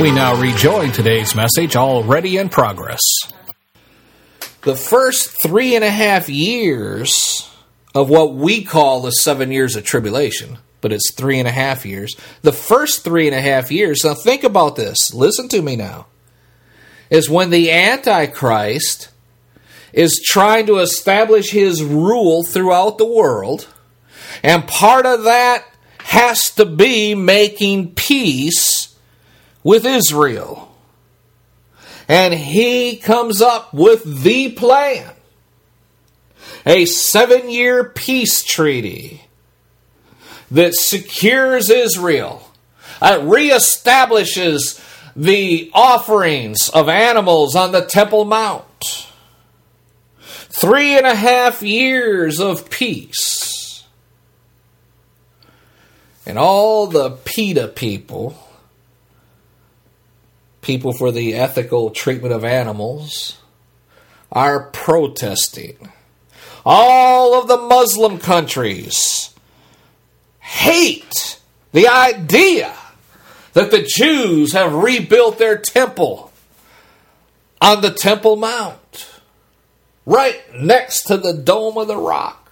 We now rejoin today's message already in progress. The first three and a half years of what we call the seven years of tribulation, but it's three and a half years. The first three and a half years, now think about this, listen to me now, is when the Antichrist is trying to establish his rule throughout the world, and part of that has to be making peace with Israel. And he comes up with the plan a seven year peace treaty that secures Israel, uh, reestablishes the offerings of animals on the Temple Mount. Three and a half years of peace. And all the PETA people people for the ethical treatment of animals are protesting. All of the Muslim countries hate the idea that the Jews have rebuilt their temple on the Temple Mount, right next to the Dome of the Rock.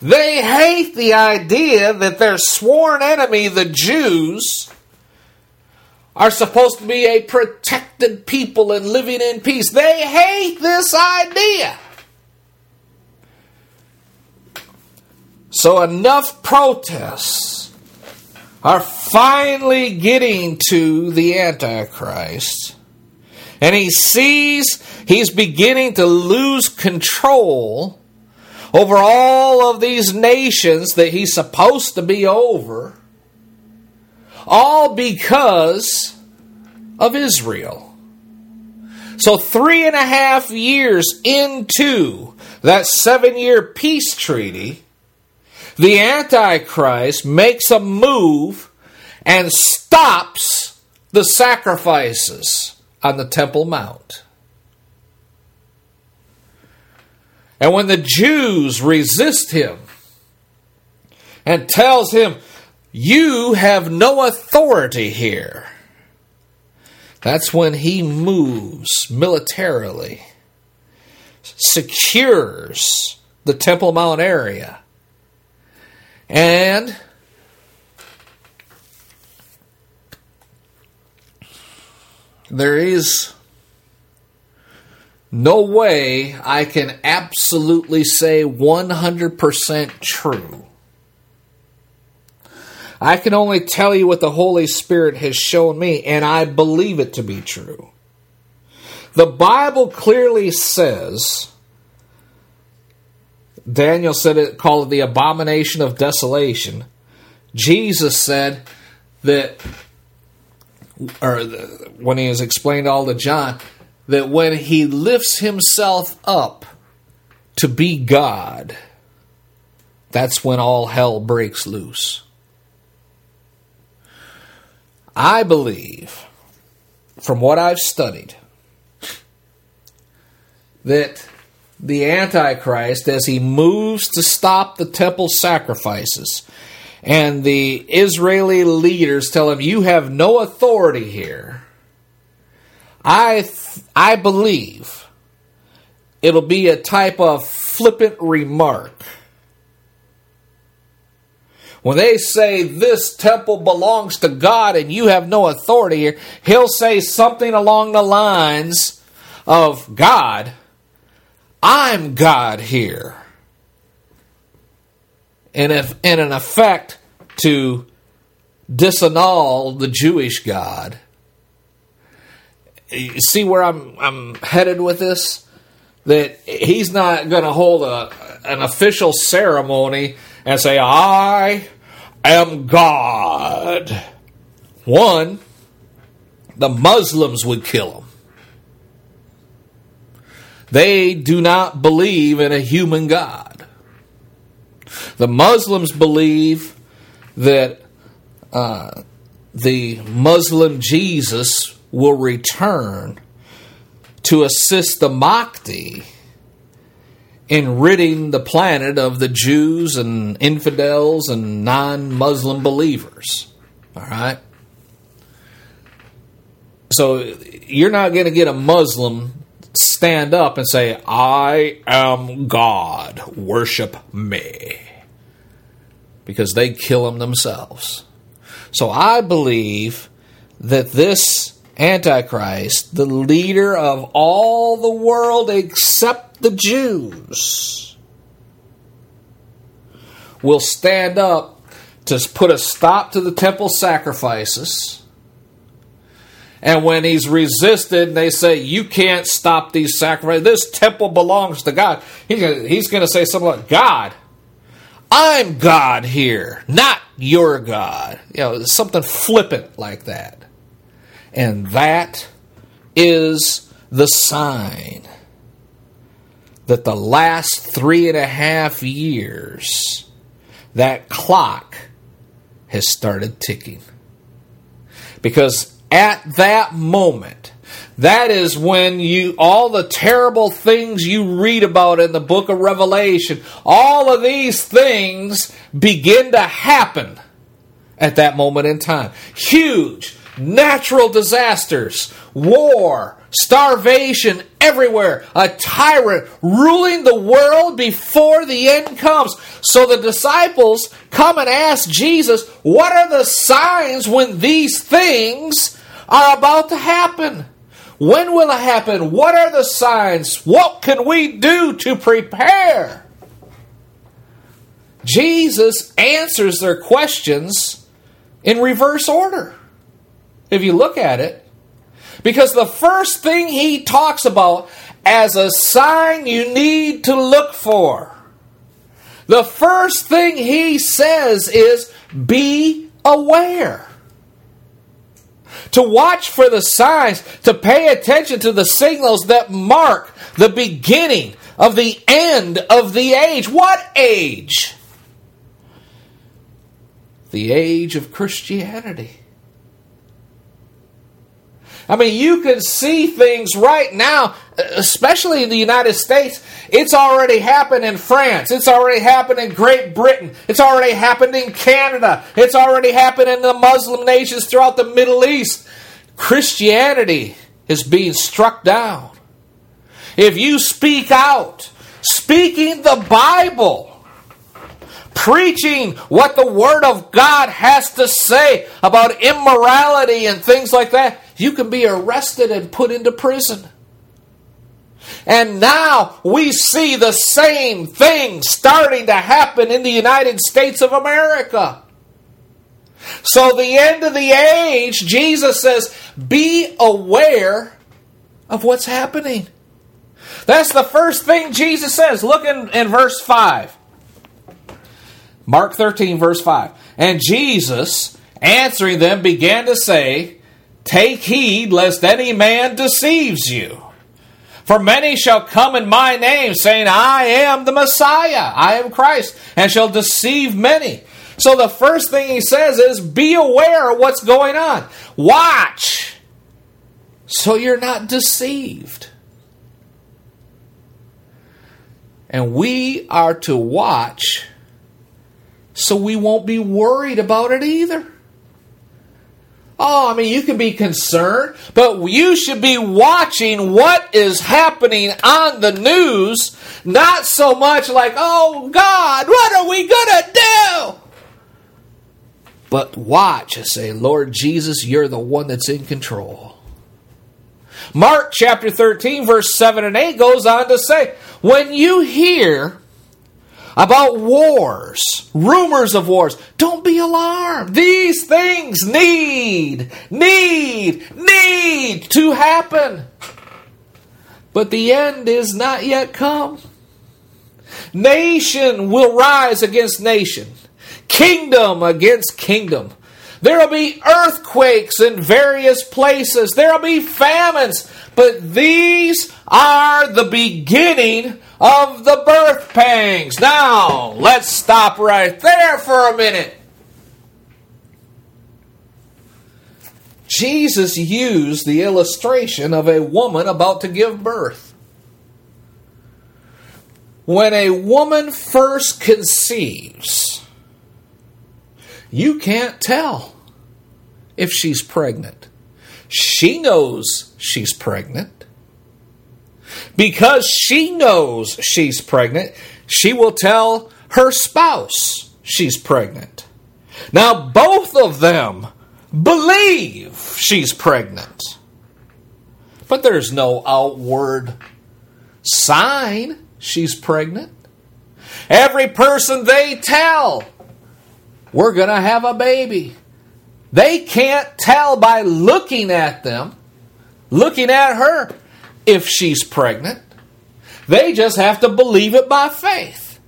They hate the idea that their sworn enemy, the Jews, are supposed to be a protected people and living in peace. They hate this idea. So, enough protests are finally getting to the Antichrist. And he sees he's beginning to lose control over all of these nations that he's supposed to be over all because of Israel. So, three and a half years into that seven year peace treaty, the Antichrist makes a move and stops the sacrifices on the Temple Mount. And when the Jews resist him and tells him, you have no authority here. That's when he moves militarily, secures the Temple Mount area, and there is no way I can absolutely say 100% true I can only tell you what the Holy Spirit has shown me, and I believe it to be true. The Bible clearly says, Daniel said it, called it the abomination of desolation. Jesus said that, or when he has explained all to John, that when he lifts himself up to be God, that's when all hell breaks loose. I believe, from what I've studied, that the Antichrist, as he moves to stop the temple sacrifices and the Israeli leaders tell him, You have no authority here, I, th- I believe it'll be a type of flippant remark. When they say this temple belongs to God and you have no authority here, he'll say something along the lines of God, I'm God here. And if in an effect to disannul the Jewish God. You see where I'm I'm headed with this? That he's not going to hold a an official ceremony and say, "I am God." One, the Muslims would kill him. They do not believe in a human God. The Muslims believe that uh, the Muslim Jesus will return to assist the Mahdi in ridding the planet of the Jews and infidels and non Muslim believers. All right? So you're not going to get a Muslim stand up and say, I am God, worship me. Because they kill them themselves. So I believe that this Antichrist, the leader of all the world except the Jews, will stand up to put a stop to the temple sacrifices. And when he's resisted, they say, You can't stop these sacrifices. This temple belongs to God. He's going to say something like, God, I'm God here, not your God. You know, something flippant like that. And that is the sign that the last three and a half years, that clock has started ticking. Because at that moment, that is when you, all the terrible things you read about in the book of Revelation, all of these things begin to happen at that moment in time. Huge natural disasters, war, starvation everywhere, a tyrant ruling the world before the end comes. So the disciples come and ask Jesus, What are the signs when these things are about to happen? When will it happen? What are the signs? What can we do to prepare? Jesus answers their questions in reverse order if you look at it. Because the first thing he talks about as a sign you need to look for, the first thing he says is be aware. To watch for the signs, to pay attention to the signals that mark the beginning of the end of the age. What age? The age of Christianity. I mean, you can see things right now, especially in the United States. It's already happened in France. It's already happened in Great Britain. It's already happened in Canada. It's already happened in the Muslim nations throughout the Middle East. Christianity is being struck down. If you speak out, speaking the Bible, preaching what the Word of God has to say about immorality and things like that, you can be arrested and put into prison. And now we see the same thing starting to happen in the United States of America. So, the end of the age, Jesus says, be aware of what's happening. That's the first thing Jesus says. Look in, in verse 5. Mark 13, verse 5. And Jesus, answering them, began to say, Take heed lest any man deceives you. For many shall come in my name, saying, I am the Messiah, I am Christ, and shall deceive many. So the first thing he says is, Be aware of what's going on. Watch, so you're not deceived. And we are to watch so we won't be worried about it either. Oh, I mean, you can be concerned, but you should be watching what is happening on the news, not so much like, oh God, what are we going to do? But watch and say, Lord Jesus, you're the one that's in control. Mark chapter 13, verse 7 and 8 goes on to say, When you hear about wars, rumors of wars, don't be alarmed. These things need, need, need to happen. But the end is not yet come. Nation will rise against nation kingdom against kingdom. There will be earthquakes in various places. There will be famines. But these are the beginning of the birth pangs. Now, let's stop right there for a minute. Jesus used the illustration of a woman about to give birth. When a woman first conceives, you can't tell if she's pregnant. She knows she's pregnant. Because she knows she's pregnant, she will tell her spouse she's pregnant. Now, both of them believe she's pregnant. But there's no outward sign she's pregnant. Every person they tell we're going to have a baby. They can't tell by looking at them, looking at her, if she's pregnant. They just have to believe it by faith.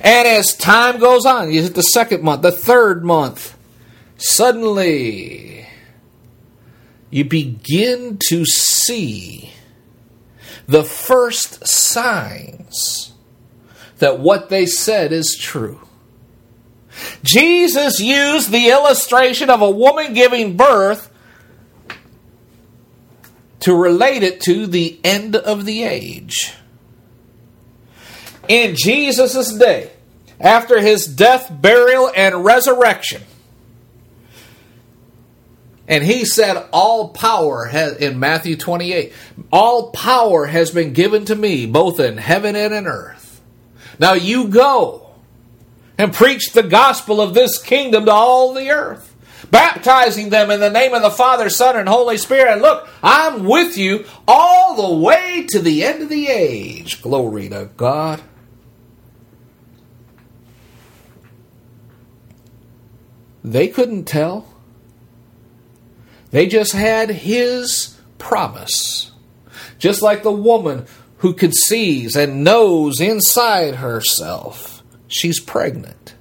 And as time goes on, you hit the second month, the third month, suddenly you begin to see the first signs that what they said is true. Jesus used the illustration of a woman giving birth to relate it to the end of the age. In Jesus' day, after his death, burial, and resurrection, and he said, All power has, in Matthew 28, all power has been given to me, both in heaven and in earth. Now you go and preach the gospel of this kingdom to all the earth, baptizing them in the name of the Father, Son, and Holy Spirit. And look, I'm with you all the way to the end of the age. Glory to God. They couldn't tell. They just had his promise. Just like the woman who conceives and knows inside herself she's pregnant.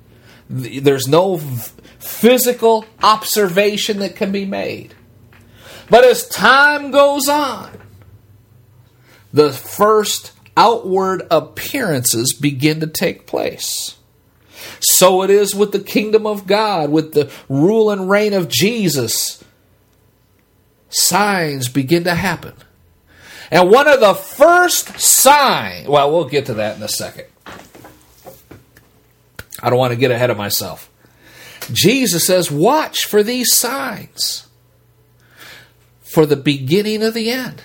There's no physical observation that can be made. But as time goes on, the first outward appearances begin to take place. So it is with the kingdom of God, with the rule and reign of Jesus. Signs begin to happen. And one of the first signs, well, we'll get to that in a second. I don't want to get ahead of myself. Jesus says, Watch for these signs for the beginning of the end.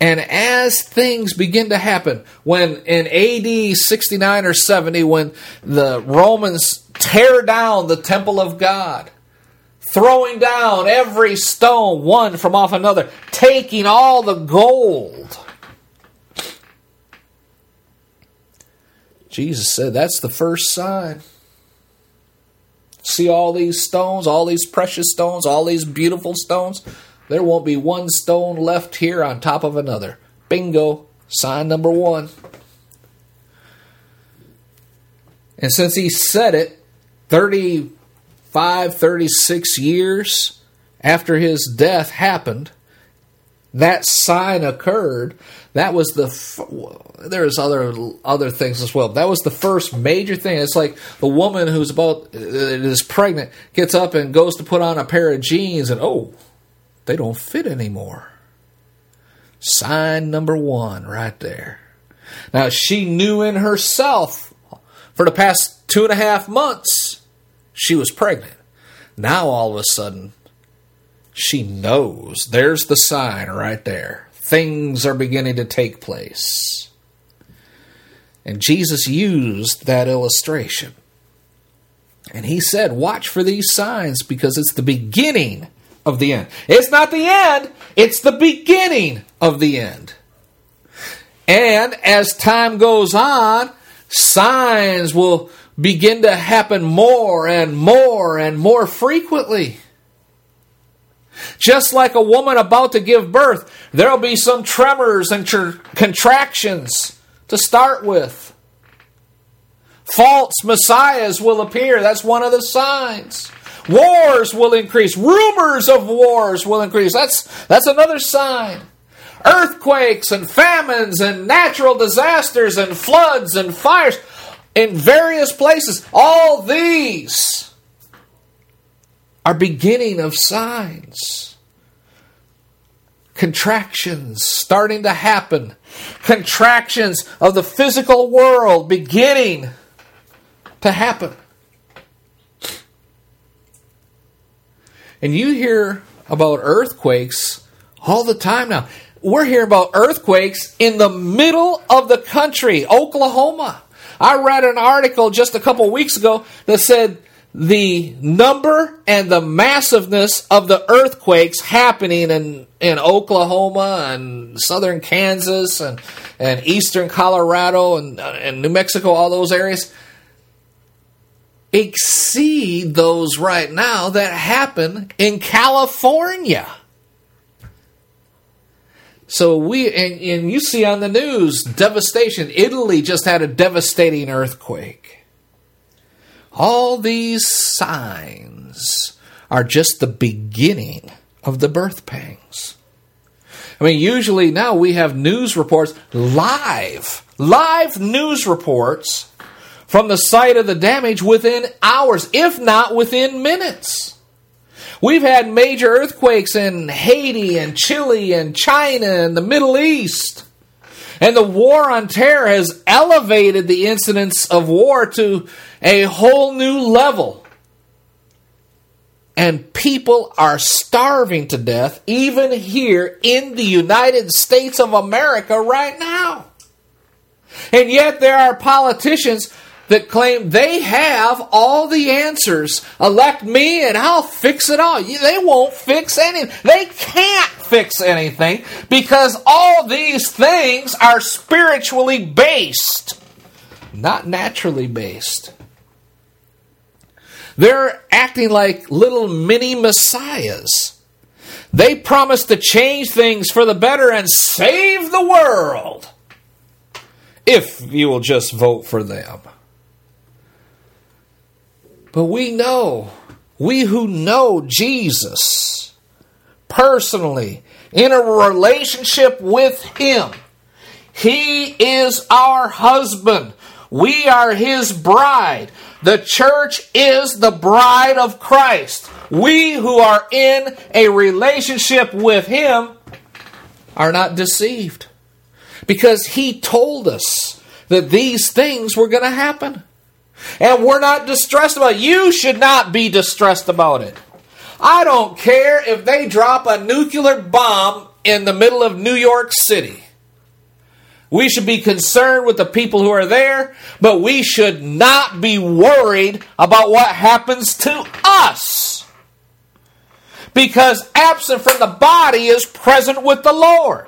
And as things begin to happen, when in AD 69 or 70, when the Romans tear down the temple of God, throwing down every stone one from off another, taking all the gold, Jesus said that's the first sign. See all these stones, all these precious stones, all these beautiful stones? There won't be one stone left here on top of another. Bingo, sign number one. And since he said it 35, 36 years after his death happened, that sign occurred. That was the there's other other things as well. That was the first major thing. It's like the woman who's about uh, is pregnant gets up and goes to put on a pair of jeans and oh, they don't fit anymore. Sign number 1 right there. Now she knew in herself For the past two and a half months, she was pregnant. Now all of a sudden, she knows. There's the sign right there. Things are beginning to take place. And Jesus used that illustration. And he said, Watch for these signs because it's the beginning of the end. It's not the end, it's the beginning of the end. And as time goes on, signs will begin to happen more and more and more frequently. Just like a woman about to give birth, there'll be some tremors and tr- contractions to start with. False messiahs will appear. That's one of the signs. Wars will increase. Rumors of wars will increase. That's, that's another sign. Earthquakes and famines and natural disasters and floods and fires in various places. All these are beginning of signs. Contractions starting to happen. Contractions of the physical world beginning to happen. And you hear about earthquakes all the time now. We're hearing about earthquakes in the middle of the country, Oklahoma. I read an article just a couple weeks ago that said the number and the massiveness of the earthquakes happening in, in Oklahoma and southern Kansas and, and eastern Colorado and, uh, and New Mexico, all those areas, exceed those right now that happen in California. So we and, and you see on the news devastation. Italy just had a devastating earthquake. All these signs are just the beginning of the birth pangs. I mean, usually now we have news reports live, live news reports from the site of the damage within hours, if not within minutes. We've had major earthquakes in Haiti and Chile and China and the Middle East. And the war on terror has elevated the incidence of war to a whole new level. And people are starving to death, even here in the United States of America right now. And yet there are politicians that claim they have all the answers. Elect me and I'll fix it all. They won't fix anything. They can't fix anything because all these things are spiritually based, not naturally based. They're acting like little mini messiahs. They promise to change things for the better and save the world if you will just vote for them. But we know, we who know Jesus personally, in a relationship with Him, He is our husband. We are His bride. The church is the bride of Christ. We who are in a relationship with Him are not deceived because He told us that these things were going to happen. And we're not distressed about it. You should not be distressed about it. I don't care if they drop a nuclear bomb in the middle of New York City. We should be concerned with the people who are there, but we should not be worried about what happens to us. Because absent from the body is present with the Lord.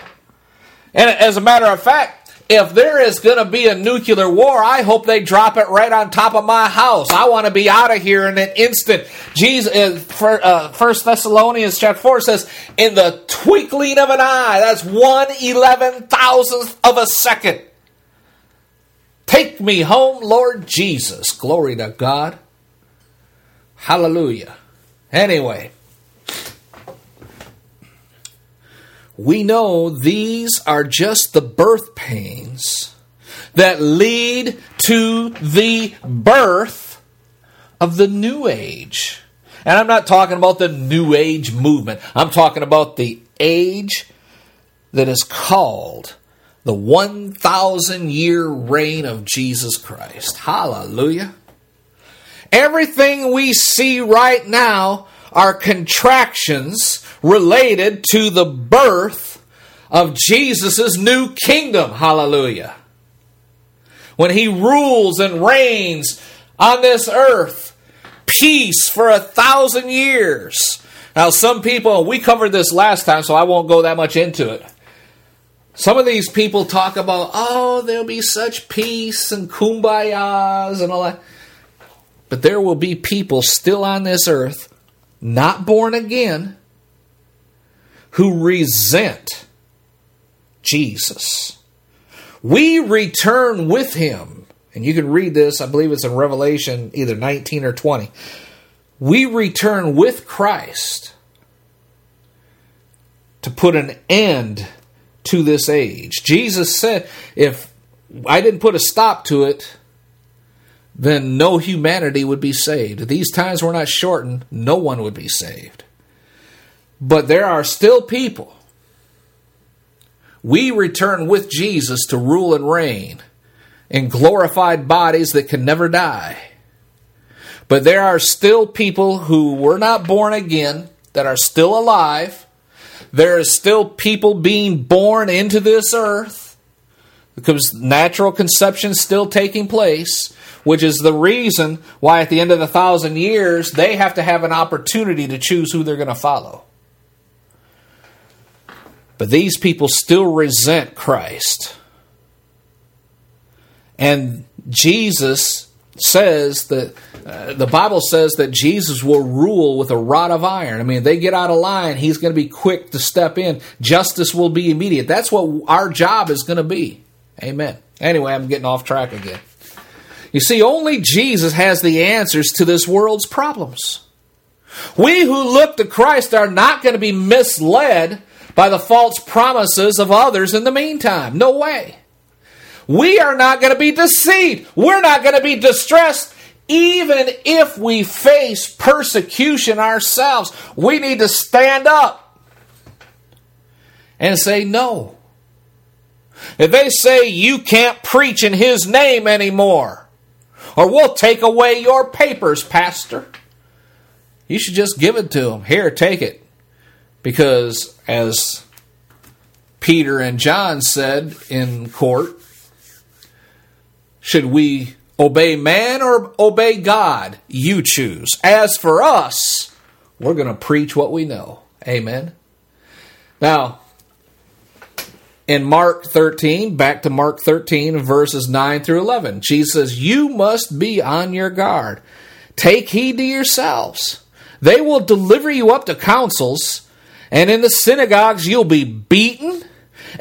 And as a matter of fact, if there is going to be a nuclear war, I hope they drop it right on top of my house. I want to be out of here in an instant. Jesus, uh, uh, First Thessalonians chapter four says, "In the twinkling of an eye." That's one eleven thousandth of a second. Take me home, Lord Jesus. Glory to God. Hallelujah. Anyway. We know these are just the birth pains that lead to the birth of the New Age. And I'm not talking about the New Age movement, I'm talking about the age that is called the 1,000 year reign of Jesus Christ. Hallelujah. Everything we see right now are contractions related to the birth of Jesus' new kingdom. Hallelujah. When he rules and reigns on this earth, peace for a thousand years. Now, some people, we covered this last time, so I won't go that much into it. Some of these people talk about, oh, there'll be such peace and kumbayas and all that. But there will be people still on this earth, not born again, who resent Jesus. We return with him. And you can read this, I believe it's in Revelation either 19 or 20. We return with Christ to put an end to this age. Jesus said, if I didn't put a stop to it, then no humanity would be saved. These times were not shortened, no one would be saved. But there are still people. We return with Jesus to rule and reign in glorified bodies that can never die. But there are still people who were not born again that are still alive. There is still people being born into this earth because natural conception is still taking place which is the reason why at the end of the thousand years they have to have an opportunity to choose who they're going to follow. But these people still resent Christ. And Jesus says that uh, the Bible says that Jesus will rule with a rod of iron. I mean, they get out of line, he's going to be quick to step in. Justice will be immediate. That's what our job is going to be. Amen. Anyway, I'm getting off track again. You see, only Jesus has the answers to this world's problems. We who look to Christ are not going to be misled by the false promises of others in the meantime. No way. We are not going to be deceived. We're not going to be distressed. Even if we face persecution ourselves, we need to stand up and say no. If they say you can't preach in his name anymore, or we'll take away your papers, Pastor. You should just give it to them. Here, take it. Because as Peter and John said in court, should we obey man or obey God? You choose. As for us, we're going to preach what we know. Amen. Now, in Mark 13, back to Mark 13, verses 9 through 11, Jesus says, You must be on your guard. Take heed to yourselves. They will deliver you up to councils, and in the synagogues you'll be beaten,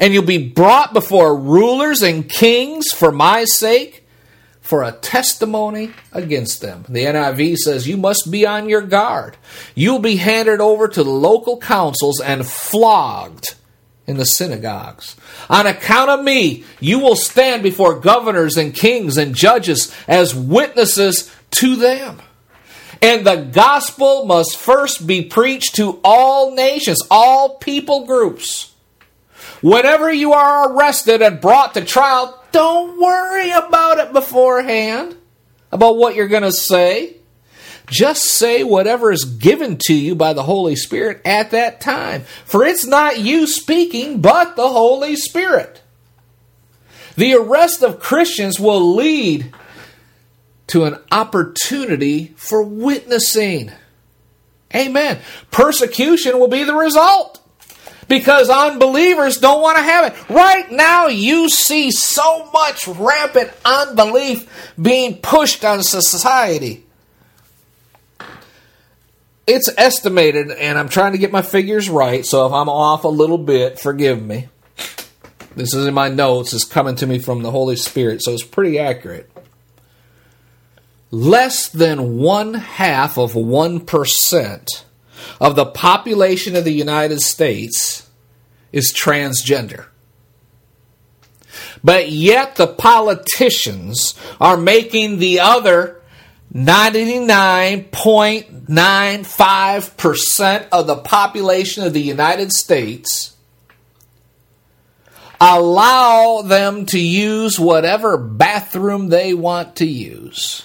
and you'll be brought before rulers and kings for my sake, for a testimony against them. The NIV says, You must be on your guard. You'll be handed over to the local councils and flogged in the synagogues. On account of me, you will stand before governors and kings and judges as witnesses to them. And the gospel must first be preached to all nations, all people groups. Whenever you are arrested and brought to trial, don't worry about it beforehand, about what you're going to say. Just say whatever is given to you by the Holy Spirit at that time. For it's not you speaking, but the Holy Spirit. The arrest of Christians will lead to an opportunity for witnessing. Amen. Persecution will be the result because unbelievers don't want to have it. Right now, you see so much rampant unbelief being pushed on society it's estimated, and I'm trying to get my figures right, so if I'm off a little bit, forgive me. This is in my notes, it's coming to me from the Holy Spirit, so it's pretty accurate. Less than one half of 1% of the population of the United States is transgender. But yet the politicians are making the other 99.95% of the population of the United States allow them to use whatever bathroom they want to use.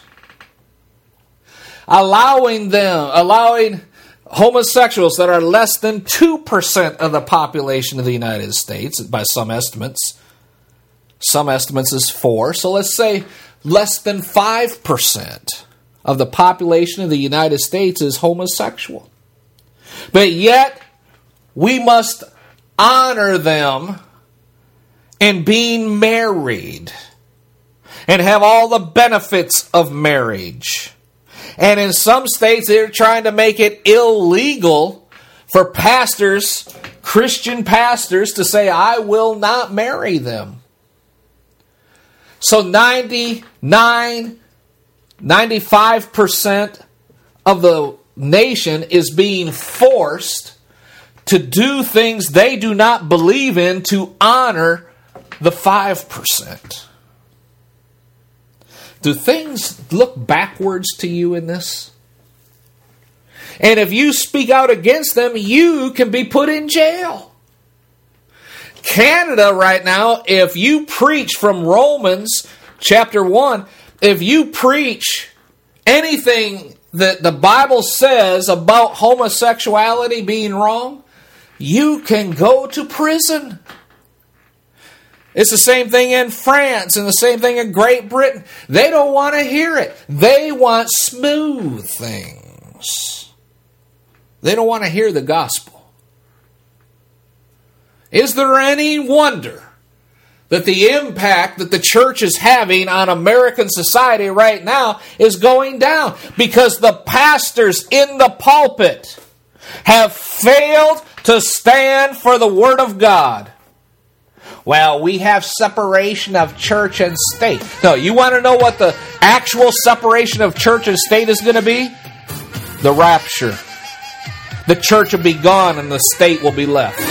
Allowing them, allowing homosexuals that are less than 2% of the population of the United States, by some estimates, some estimates is 4, so let's say less than 5% of the population of the United States is homosexual. But yet, we must honor them in being married and have all the benefits of marriage. And in some states, they're trying to make it illegal for pastors, Christian pastors, to say, I will not marry them. So 99, 95% of the nation is being forced to do things they do not believe in to honor the 5%. Do things look backwards to you in this? And if you speak out against them, you can be put in jail. Canada, right now, if you preach from Romans chapter 1, if you preach anything that the Bible says about homosexuality being wrong, you can go to prison. It's the same thing in France and the same thing in Great Britain. They don't want to hear it. They want smooth things. They don't want to hear the gospel. Is there any wonder that the impact that the church is having on American society right now is going down? Because the pastors in the pulpit have failed to stand for the Word of God. Well, we have separation of church and state. No, you want to know what the actual separation of church and state is going to be? The rapture. The church will be gone and the state will be left.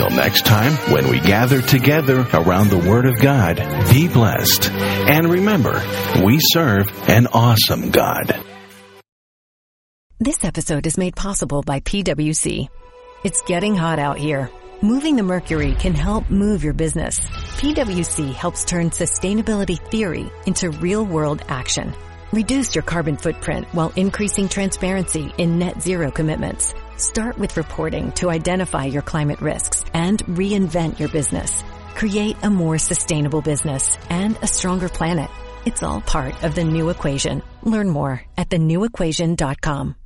Until next time, when we gather together around the Word of God, be blessed. And remember, we serve an awesome God. This episode is made possible by PWC. It's getting hot out here. Moving the mercury can help move your business. PWC helps turn sustainability theory into real world action. Reduce your carbon footprint while increasing transparency in net zero commitments. Start with reporting to identify your climate risks and reinvent your business. Create a more sustainable business and a stronger planet. It's all part of the new equation. Learn more at thenewequation.com.